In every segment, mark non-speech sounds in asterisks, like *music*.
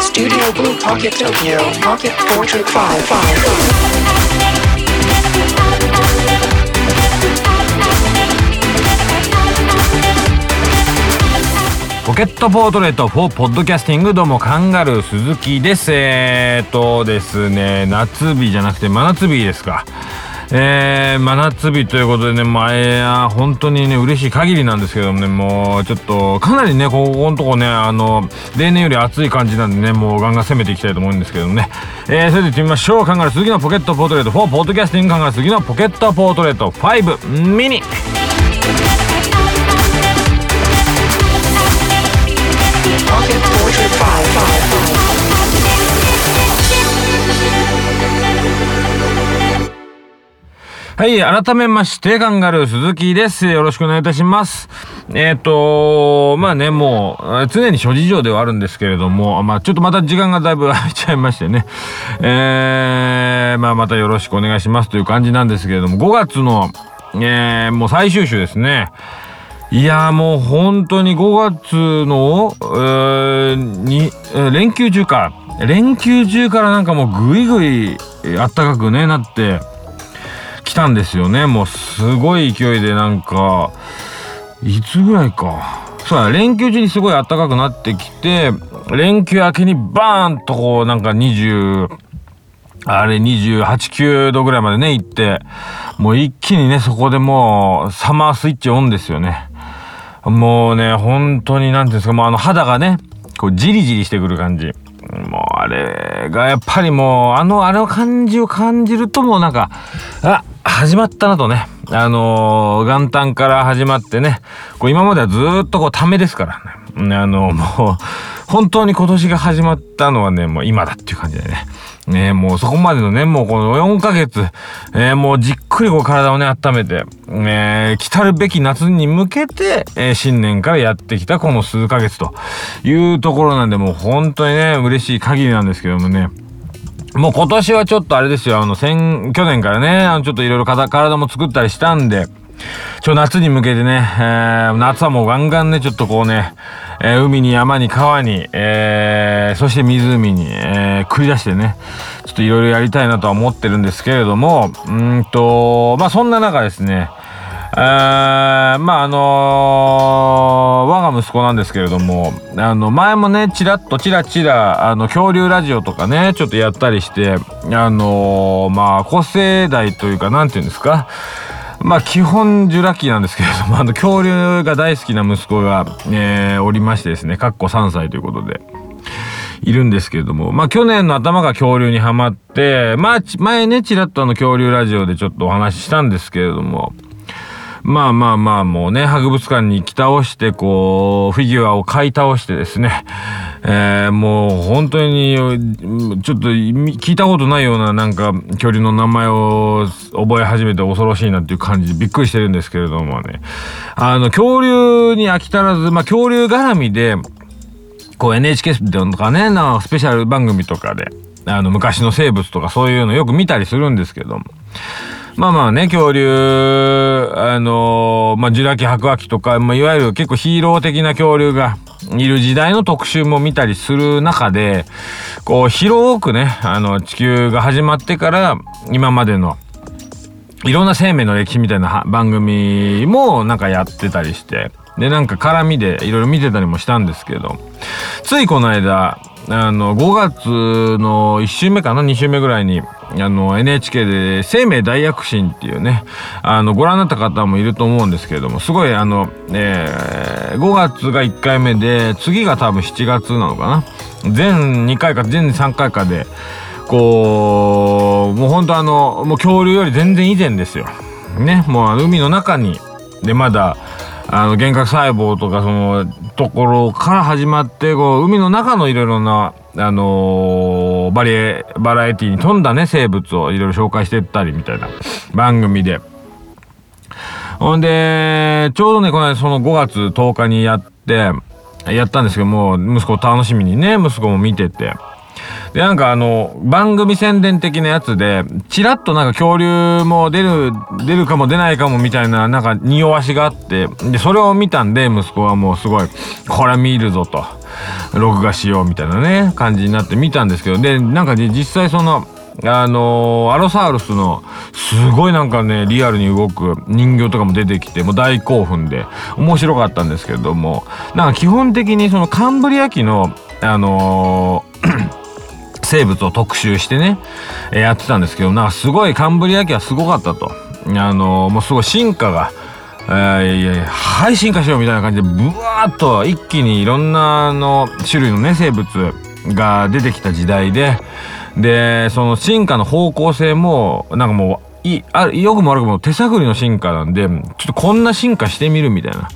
Studio Blue Pocket Tokyo Pocket Portrait 5ポケットポートレート4ポッドキャスティングどうもカンガルー鈴木です。えー、っとですね夏日じゃなくて真夏日ですか。えー、真夏日ということでね、まあ、えー、本当にね、嬉しい限りなんですけどもね、もう、ちょっと、かなりね、ここのとこね、あの、例年より暑い感じなんでね、もうガンガン攻めていきたいと思うんですけどもね。えー、それで行ってみましょう。カンガル鈴木のポケットポートレート4、ポッドキャスティングカンガル鈴木のポケットポートレート5、ミニ。はい、改めまして、カンガルー鈴木です。よろしくお願いいたします。えっ、と、まあね、もう、常に諸事情ではあるんですけれども、まあちょっとまた時間がだいぶ空いちゃいましてね、えー、まあまたよろしくお願いしますという感じなんですけれども、5月の、えー、もう最終週ですね。いやーもう本当に5月の、えーに、連休中か。連休中からなんかもうぐいぐいあったかくね、なって、来たんですよね。もうすごい勢いでなんか、いつぐらいか。そうだ、連休中にすごい暖かくなってきて、連休明けにバーンとこうなんか20、あれ28、9度ぐらいまでね、行って、もう一気にね、そこでもうサマースイッチオンですよね。もうね、本当になんていうんですか、もうあの肌がね、こうジリジリしてくる感じ。もうあれがやっぱりもう、あの、あれの感じを感じるともうなんか、あ、始まったなとね。あのー元旦から始まってね、こう今まではずっとこうためですからね。あのもう、本当に今年が始まったのはね、もう今だっていう感じでね。ねもうそこまでのね、もうこの4ヶ月、えーもうじっくりこう体をね、温めて、えー来たるべき夏に向けて、えー新年からやってきたこの数ヶ月というところなんで、もう本当にね、嬉しい限りなんですけどもね。もう今年はちょっとあれですよ、あの、先、去年からね、あの、ちょっといろいろ体も作ったりしたんで、ちょ、夏に向けてね、えー夏はもうガンガンね、ちょっとこうね、えー海に山に川に、えーそして湖に、えー繰り出してね、ちょっといろいろやりたいなとは思ってるんですけれども、うんと、まあそんな中ですね、えまああのー我が息子なんですけれどもあの前もねちらっとちらちらあの恐竜ラジオとかねちょっとやったりしてあのーまあ個世代というかなんていうんですかまあ基本ジュラ紀なんですけれどもあの恐竜が大好きな息子が、えーおりましてですねかっこ3歳ということで。いるんですけれども、まあ去年の頭が恐竜にはまって、まあ前ね、ちらっとあの恐竜ラジオでちょっとお話ししたんですけれども、まあまあまあもうね、博物館に来倒して、こう、フィギュアを買い倒してですね、えーもう本当に、ちょっと聞いたことないようななんか恐竜の名前を覚え始めて恐ろしいなっていう感じでびっくりしてるんですけれどもね、あの恐竜に飽き足らず、まあ恐竜絡みで、こう NHK とかね、なかスペシャル番組とかで、あの昔の生物とかそういうのよく見たりするんですけども。まあまあね、恐竜、あのまあ、ジュラ紀白亜紀とか、まあ、いわゆる結構ヒーロー的な恐竜がいる時代の特集も見たりする中で、こう、広くね、あの、地球が始まってから、今までの、いろんな生命の歴史みたいな番組もなんかやってたりして、で、なんか絡みでいろいろ見てたりもしたんですけど、ついこの間、あの、5月の1週目かな ?2 週目ぐらいに、あの、NHK で生命大躍進っていうね、あの、ご覧になった方もいると思うんですけれども、すごいあの、えー5月が1回目で、次が多分7月なのかな全2回か、全3回かで、こう、もう本当あの、もう恐竜より全然以前ですよ。ね、もうあの海の中に、で、まだ、あの、幻覚細胞とかその、ところから始まって、こう、海の中のいろいろな、あのーバリエ、バラエティに富んだね、生物をいろいろ紹介してったりみたいな番組で。ほんで、ちょうどね、この間その5月10日にやって、やったんですけども、息子楽しみにね、息子も見てて。でなんかあの番組宣伝的なやつでちらっとなんか恐竜も出る出るかも出ないかもみたいななんか匂わしがあってでそれを見たんで息子はもうすごいこれ見るぞと。録画しようみたいなね感じになって見たんですけどでなんか実際そのあのー、アロサウルスのすごいなんかねリアルに動く人形とかも出てきてもう大興奮で面白かったんですけれどもなんか基本的にそのカンブリア紀のあのー生物を特集してね、えー、やってたんですけどなんかすごいカンブリア紀はすごかったと。あのー、もうすごい進化がえー、いやいやはい進化しようみたいな感じでブワーッと一気にいろんなあの種類のね生物が出てきた時代ででその進化の方向性もなんかもういあよくも悪くも手探りの進化なんでちょっとこんな進化してみるみたいな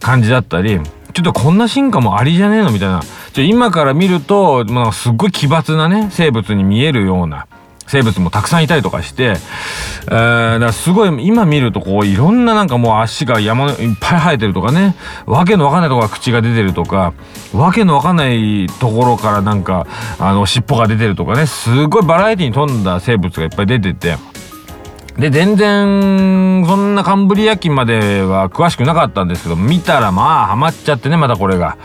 感じだったりちょっとこんな進化もありじゃねえのみたいなちょ今から見ると、まあ、すっごい奇抜なね生物に見えるような生物もたくさんいたりとかして、えー、だからすごい今見るとこういろんななんかもう足が山いっぱい生えてるとかねわけのわかんないところか口が出てるとかわけのわかんないところからなんかあの尻尾が出てるとかねすごいバラエティに富んだ生物がいっぱい出てて。で、全然、そんなカンブリア紀までは詳しくなかったんですけど、見たらまあ、ハマっちゃってね、またこれが。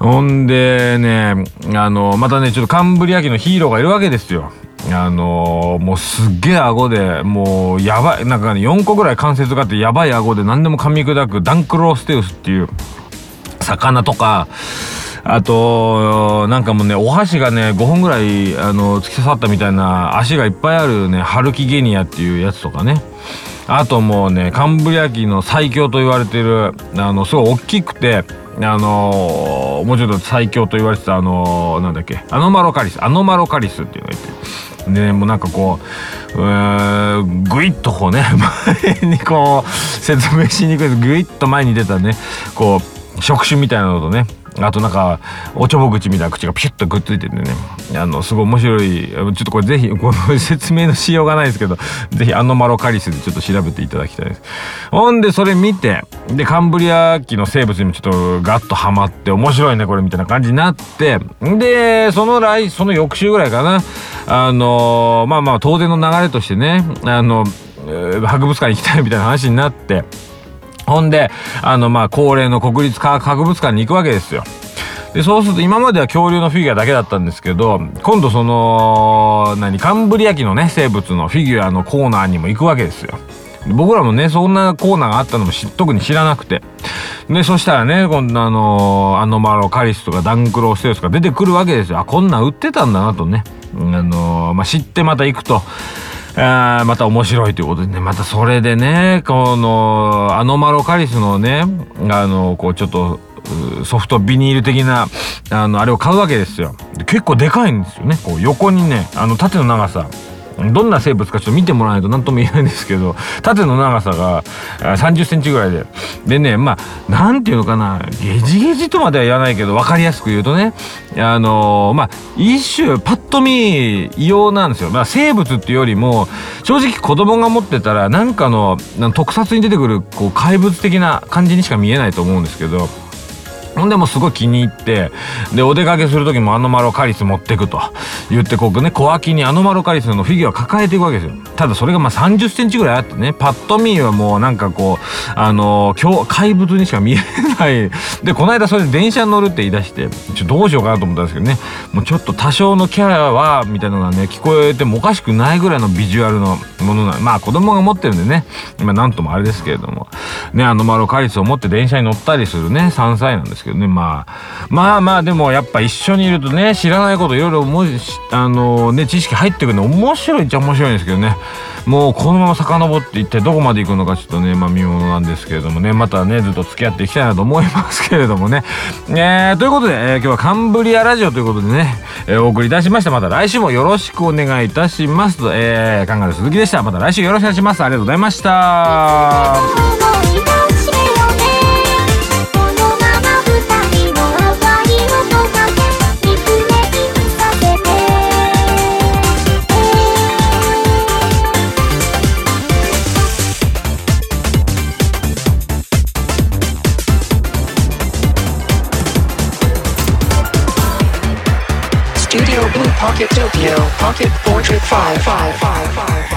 ほんでね、あの、またね、ちょっとカンブリア紀のヒーローがいるわけですよ。あの、もうすっげえ顎で、もうやばい、なんかね、4個ぐらい関節があってやばい顎で何でも噛み砕くダンクローステウスっていう魚とか、あと、なんかもうね、お箸がね、5本ぐらい、あの、突き刺さったみたいな足がいっぱいあるね、ハルキゲニアっていうやつとかね。あともうね、カンブリア紀の最強と言われてる、あの、すごい大きくて、あのもうちょっと最強と言われてた、あのなんだっけ、アノマロカリス、アノマロカリスっていうのがいて。でもうなんかこう、うーぐいっとこうね *laughs* 前にこう説明しにくいですぐいっと前に出たねこう触手みたいなのとねあとなんかおちょぼ口みたいな口がピュッとくっついててね。あのすごい面白い。ちょっとこれぜひこの説明のしようがないですけど *laughs* ぜひアノマロカリスでちょっと調べていただきたいです。ほんでそれ見てでカンブリア紀の生物にもちょっとガッとハマって面白いねこれみたいな感じになってでその来その翌週ぐらいかな。あのまあまあ当然の流れとしてねあの博物館行きたいみたいな話になってほんで、あの、まあ、恒例の国立科学博物館に行くわけですよ。で、そうすると今までは恐竜のフィギュアだけだったんですけど、今度その、何、カンブリア紀のね、生物のフィギュアのコーナーにも行くわけですよ。僕らもね、そんなコーナーがあったのも特に知らなくて。で、そしたらね、こんなあの、アノマロカリスとかダンクローステウスとか出てくるわけですよ。あ、こんなん売ってたんだなとね。あのまあ、知ってまた行くと。あまた面白いということでね。またそれでねこのアノマロカリスのねあのこうちょっとソフトビニール的なあのあれを買うわけですよ。結構でかいんですよね。こう横にねあの縦の長さ。どんな生物かちょっと見てもらわないと何とも言えないんですけど縦の長さが30センチぐらいで。でねまあなんていうのかなゲジゲジとまでは言わないけど分かりやすく言うとねあのー、まあ一種パッと見異様なんですよ、まあ、生物っていうよりも正直子供が持ってたら何かの特撮に出てくるこう怪物的な感じにしか見えないと思うんですけどほんでもすごい気に入って、で、お出かけする時もアノマロカリス持ってくと言って、こうね、小脇にアノマロカリスのフィギュア抱えていくわけですよ。ただそれがまあ30センチぐらいあってね、パッと見はもうなんかこう、あのー、怪物にしか見えない。で、この間それで電車に乗るって言い出して、ちょどうしようかなと思ったんですけどね、もうちょっと多少のキャラは、みたいなのがね、聞こえてもおかしくないぐらいのビジュアルのものなまあ子供が持ってるんでね、今なんともあれですけれども、ね、アノマロカリスを持って電車に乗ったりするね、3歳なんですけどね、まあ、まあまあでもやっぱ一緒にいるとね、知らないこといろいろあのね、知識入ってくるの面白いっちゃ面白いんですけどね、もうこのまま遡って一体どこまで行くのかちょっとね、まあ見ものなんですけれどもね、またね、ずっと付き合っていきたいなと思いますけれどもね。えー、ということで、えー、今日はカンブリアラジオということでね、えー、お送りいたしました。また来週もよろしくお願いいたします。えー、カンガル鈴木でした。また来週よろしくお願いします。ありがとうございました。Pocket Tokyo Pocket Portrait 555.